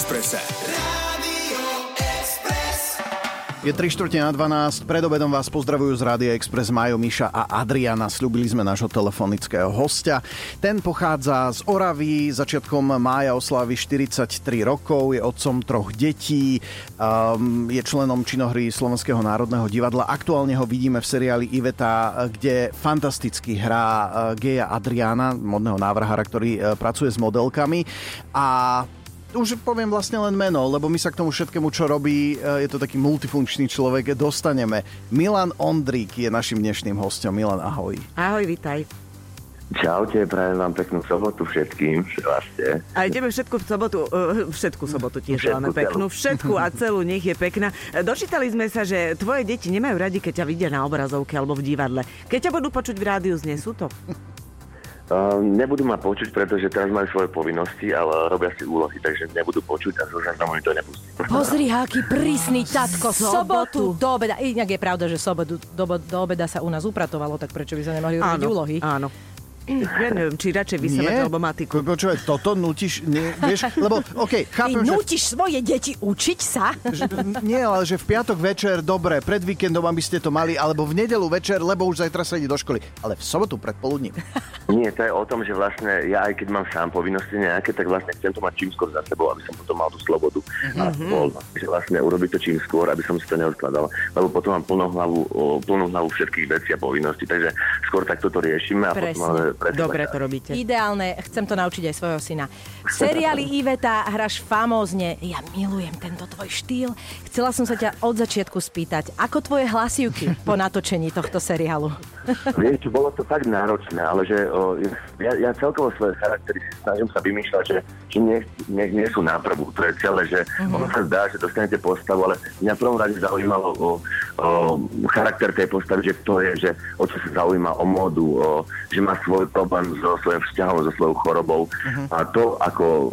Expresse. Je 3 čtvrte na 12, pred obedom vás pozdravujú z Rádia Express Majo, Miša a Adriana. Sľubili sme nášho telefonického hostia. Ten pochádza z Oravy, začiatkom mája oslávi 43 rokov, je otcom troch detí, um, je členom činohry Slovenského národného divadla. Aktuálne ho vidíme v seriáli Iveta, kde fantasticky hrá uh, geja Adriana, modného návrhára, ktorý uh, pracuje s modelkami. A už poviem vlastne len meno, lebo my sa k tomu všetkému, čo robí, e, je to taký multifunkčný človek, dostaneme. Milan Ondrík je našim dnešným hostom. Milan, ahoj. Ahoj, vitaj. Čaute, prajem vám peknú sobotu všetkým, vlastne. A ideme všetku v sobotu, uh, všetku sobotu tiež máme peknú, všetku a celú nech je pekná. Dočítali sme sa, že tvoje deti nemajú radi, keď ťa vidia na obrazovke alebo v divadle. Keď ťa budú počuť v rádiu, znesú to? Uh, nebudú ma počuť, pretože teraz majú svoje povinnosti, ale robia si úlohy, takže nebudú počuť a zo záznamu mi to nepustí. Pozri, aký prísny tatko. Sobotu do obeda. Inak je pravda, že sobotu do, do obeda sa u nás upratovalo, tak prečo by sa nemohli robiť úlohy? Áno. Ja neviem, či radšej vysávať alebo matiku. Počúvaj, toto nutíš, nie, vieš, lebo, OK, chápem, Ty nutíš že... svoje deti učiť sa? Že, nie, ale že v piatok večer, dobre, pred víkendom, aby ste to mali, alebo v nedelu večer, lebo už zajtra sa ide do školy. Ale v sobotu predpoludním. Nie, to je o tom, že vlastne ja aj keď mám sám povinnosti nejaké, tak vlastne chcem to mať čím skôr za sebou, aby som potom mal tú slobodu. Mm-hmm. A voľno. Že vlastne urobiť to čím skôr, aby som si to neodkladal. Lebo potom mám plnú hlavu, plnú hlavu všetkých vecí a povinností. Takže skôr takto to riešime a Presne. potom máme Dobre to robíte. Ideálne, chcem to naučiť aj svojho syna. Seriály Iveta hraš famózne. Ja milujem tento tvoj štýl. Chcela som sa ťa od začiatku spýtať, ako tvoje hlasivky po natočení tohto seriálu? Vieš, bolo to tak náročné, ale že o, ja, ja celkovo svoje charaktery snažím sa vymýšľať, že, že nie, nie, nie sú na prvú. To je celé, že mm-hmm. ono sa zdá, že dostanete postavu, ale mňa v prvom rade zaujímalo o, o charakter tej postavy, že kto je, že o čo sa zaujíma, o modu, o, že má svoj problém so svojím vzťahom, so svojou chorobou. Uh-huh. A to, ako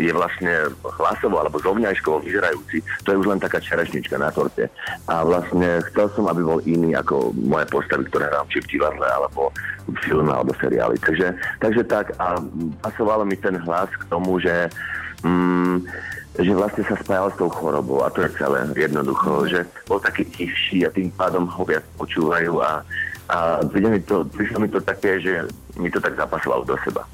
je vlastne hlasovo alebo zovňajškovo vyzerajúci, to je už len taká čerešnička na torte. A vlastne chcel som, aby bol iný ako moje postavy, ktoré hrám či v divadle, alebo v filme, alebo seriáli. Takže, takže tak a pasovalo mi ten hlas k tomu, že mm, že vlastne sa spájal s tou chorobou a to je celé jednoducho, že bol taký tichší a tým pádom ho viac počúvajú a, a mi to, prišlo mi to také, že mi to tak zapasovalo do seba.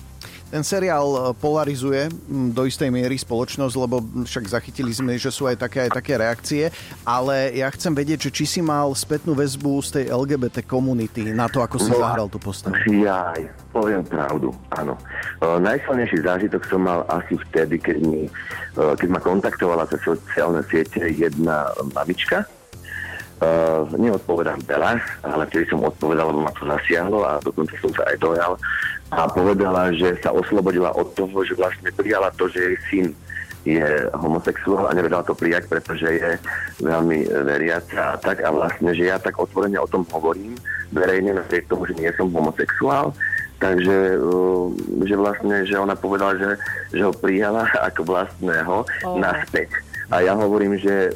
Ten seriál polarizuje do istej miery spoločnosť, lebo však zachytili sme, že sú aj také, aj také reakcie, ale ja chcem vedieť, že či si mal spätnú väzbu z tej LGBT komunity na to, ako si no, zahral tú postavu. Jaj, poviem pravdu, áno. Uh, najsilnejší zážitok som mal asi vtedy, keď, mi, uh, keď ma kontaktovala cez sociálne siete jedna mamička, Uh, neodpovedám veľa, ale vtedy som odpovedal, lebo ma to zasiahlo a dokonca som sa aj dojal a povedala, že sa oslobodila od toho, že vlastne prijala to, že jej syn je homosexuál a nevedala to prijať, pretože je veľmi veriaca a tak a vlastne, že ja tak otvorene o tom hovorím verejne napriek tomu, že nie som homosexuál, takže uh, že vlastne, že ona povedala, že, že ho prijala ako vlastného oh. naspäť. A ja hovorím, že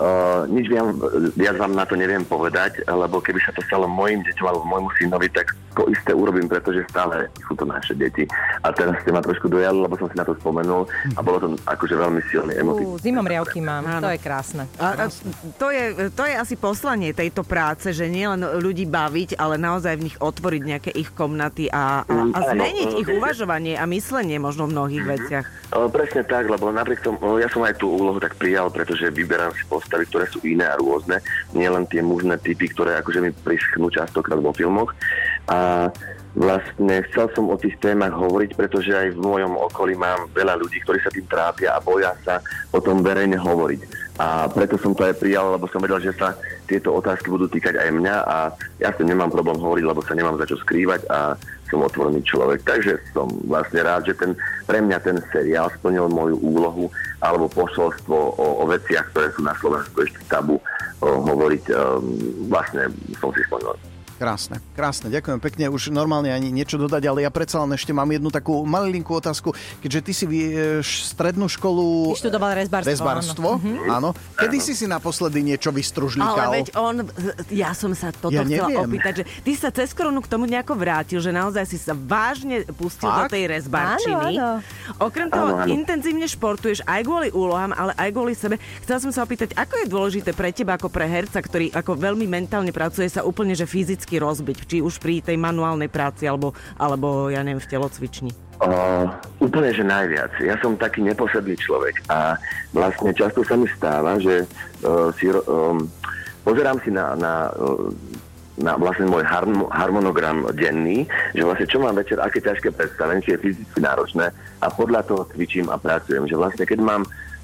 Uh, nič viac, viac vám na to neviem povedať, lebo keby sa to stalo mojim deťom alebo môjmu synovi, tak to isté urobím, pretože stále sú to naše deti. A teraz ste ma trošku dojali, lebo som si na to spomenul a bolo to akože veľmi silný emotívny. Zimom riavky mám, Áno. to je krásne. A, a to, je, to je asi poslanie tejto práce, že nielen ľudí baviť, ale naozaj v nich otvoriť nejaké ich komnaty a, a, a zmeniť ich uvažovanie a myslenie možno v mnohých veciach. Presne tak, lebo napriek tomu, ja som aj tú úlohu tak prijal, pretože vyberám si postavy, ktoré sú iné a rôzne, nielen tie mužné typy, ktoré akože mi prischnú častokrát vo filmoch. A vlastne chcel som o tých témach hovoriť, pretože aj v mojom okolí mám veľa ľudí, ktorí sa tým trápia a boja sa o tom verejne hovoriť. A preto som to aj prijal, lebo som vedel, že sa tieto otázky budú týkať aj mňa a ja sa nemám problém hovoriť, lebo sa nemám za čo skrývať a som otvorený človek. Takže som vlastne rád, že ten, pre mňa ten seriál splnil moju úlohu alebo posolstvo o, o veciach, ktoré sú na Slovensku ešte tabu o, hovoriť. Um, vlastne som si splnil. Krásne, krásne, ďakujem pekne. Už normálne ani niečo dodať, ale ja predsa len ešte mám jednu takú malilinkú otázku. Keďže ty si vieš strednú školu... Vyštudoval rezbarstvo. Rezbarstvo, áno. áno. Kedy si si naposledy niečo vystružlíkal? Ale veď on, ja som sa toto Ja chcela neviem. opýtať, že ty sa cez koronu k tomu nejako vrátil, že naozaj si sa vážne pustil do Fakt? tej rezbarčiny. Áno, Okrem toho Áno, áno. intenzívne športuješ aj kvôli úlohám, ale aj kvôli sebe. Chcela som sa opýtať, ako je dôležité pre teba ako pre herca, ktorý ako veľmi mentálne pracuje, sa úplne že fyzicky rozbiť, či už pri tej manuálnej práci, alebo, alebo ja neviem, v telocvični. Uh, úplne, že najviac. Ja som taký neposledný človek a vlastne často sa mi stáva, že uh, si, um, pozerám si na, na, na vlastne môj harmo, harmonogram denný, že vlastne čo mám večer, aké ťažké predstavenie, či je fyzicky náročné a podľa toho cvičím a pracujem. Že vlastne keď mám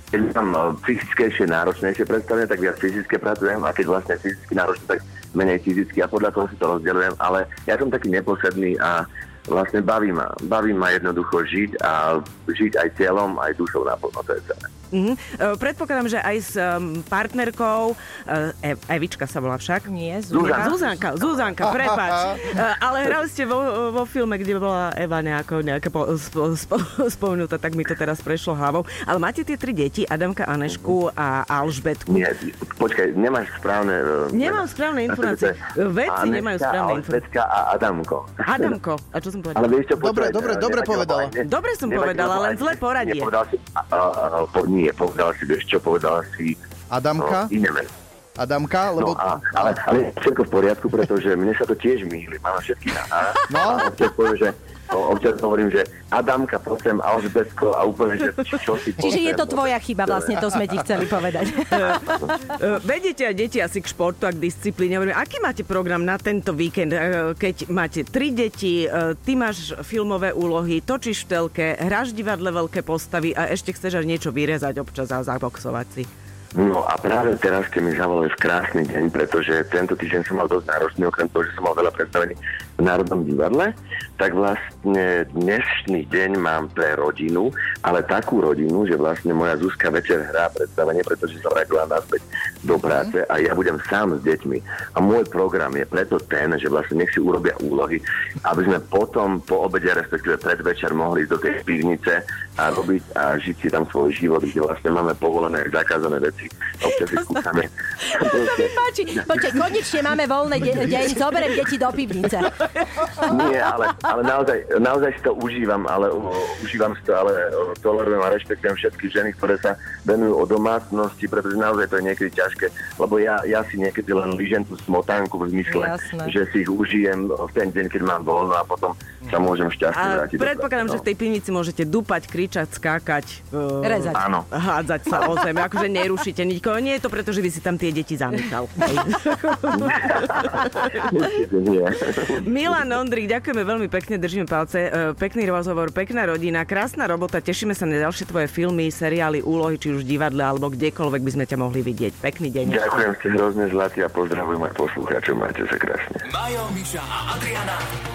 keď mám fyzickejšie, náročnejšie predstavenie, tak viac fyzické pracujem a keď vlastne fyzicky náročné, tak menej fyzicky a podľa toho si to rozdeľujem, ale ja som taký neposledný a vlastne baví ma. Baví ma jednoducho žiť a žiť aj telom, aj dušou naplno, to je celé. Mhm. E, Predpokladám, že aj s um, partnerkou, e, Ev- Evička sa volá však. Nie. Zuzana. Zuzanka, Zuzanka, prepáč. E, Ale hrali ste vo, vo filme, kde bola Eva nejako, nejaké po, spo, spo, spomenutá, tak mi to teraz prešlo hlavou. Ale máte tie tri deti, Adamka, Anešku a Alžbetku. Nie, počkaj, nemáš správne... Nemám správne informácie. Vedci Anetka, nemajú správne Alžbetka a Adamko. Adamko, a čo som povedala? Ale vieš čo, Dobre, dobre, dobre povedala. Dobre som povedala, len ne- poradie. Nepovedal si, a, a, a, po, nie, povedal si, vieš čo, povedala si Adamka? no, meno. Adamka? No, Lebo... a, ale, ale všetko v poriadku, pretože mne sa to tiež mýli. Mám všetky na A. No. A poviem, že no, občas hovorím, že Adamka, prosím, Alžbetko a úplne, že čo si Čiže je to tvoja chyba, vlastne to sme ti chceli povedať. E, Vedete aj deti asi k športu a k disciplíne. Aký máte program na tento víkend, e, keď máte tri deti, e, ty máš filmové úlohy, točíš v telke, hráš divadle veľké postavy a ešte chceš aj niečo vyrezať občas a zaboxovať si. No a práve teraz, keď mi zavolali v krásny deň, pretože tento týždeň som mal dosť náročný, okrem toho, že som mal veľa predstavení v Národnom divadle, tak vlastne dnešný deň mám pre rodinu, ale takú rodinu, že vlastne moja Zuzka večer hrá predstavenie, pretože sa vrátila naspäť do práce a ja budem sám s deťmi. A môj program je preto ten, že vlastne nech si urobia úlohy, aby sme potom po obede, respektíve predvečer mohli ísť do tej pivnice a robiť a žiť si tam svoj život, kde vlastne máme povolené zakázané veci. Občas si skúšame. To mi páči. Počkaj, konečne máme voľný de- deň, zoberiem deti do pivnice. Nie, ale, ale naozaj, naozaj si to užívam, ale uh, užívam si to, ale uh, tolerujem a rešpektujem všetky ženy, ktoré sa venujú o domácnosti, pretože naozaj to je niekedy ťažké, lebo ja, ja si niekedy len lyžem tú smotánku v zmysle, Jasné. že si ich užijem v ten deň, keď mám voľno a potom sa môžem šťastne A vrátiť. predpokladám, práce, že v tej pivnici môžete dupať, kričať, skákať, e, Rezať. Áno. hádzať sa o zem. Akože nerušíte nikoho. Nie je to preto, že by si tam tie deti. Určite nie. Milan Ondrik, ďakujeme veľmi pekne, držíme palce. E, Pekný rozhovor, pekná rodina, krásna robota. Tešíme sa na ďalšie tvoje filmy, seriály, úlohy, či už divadle alebo kdekoľvek by sme ťa mohli vidieť. Pekný deň. Ďakujem, ste hrozne zlatí a pozdravujem aj poslucháčov. Majte sa krásne. Majo, Miša a Adriana.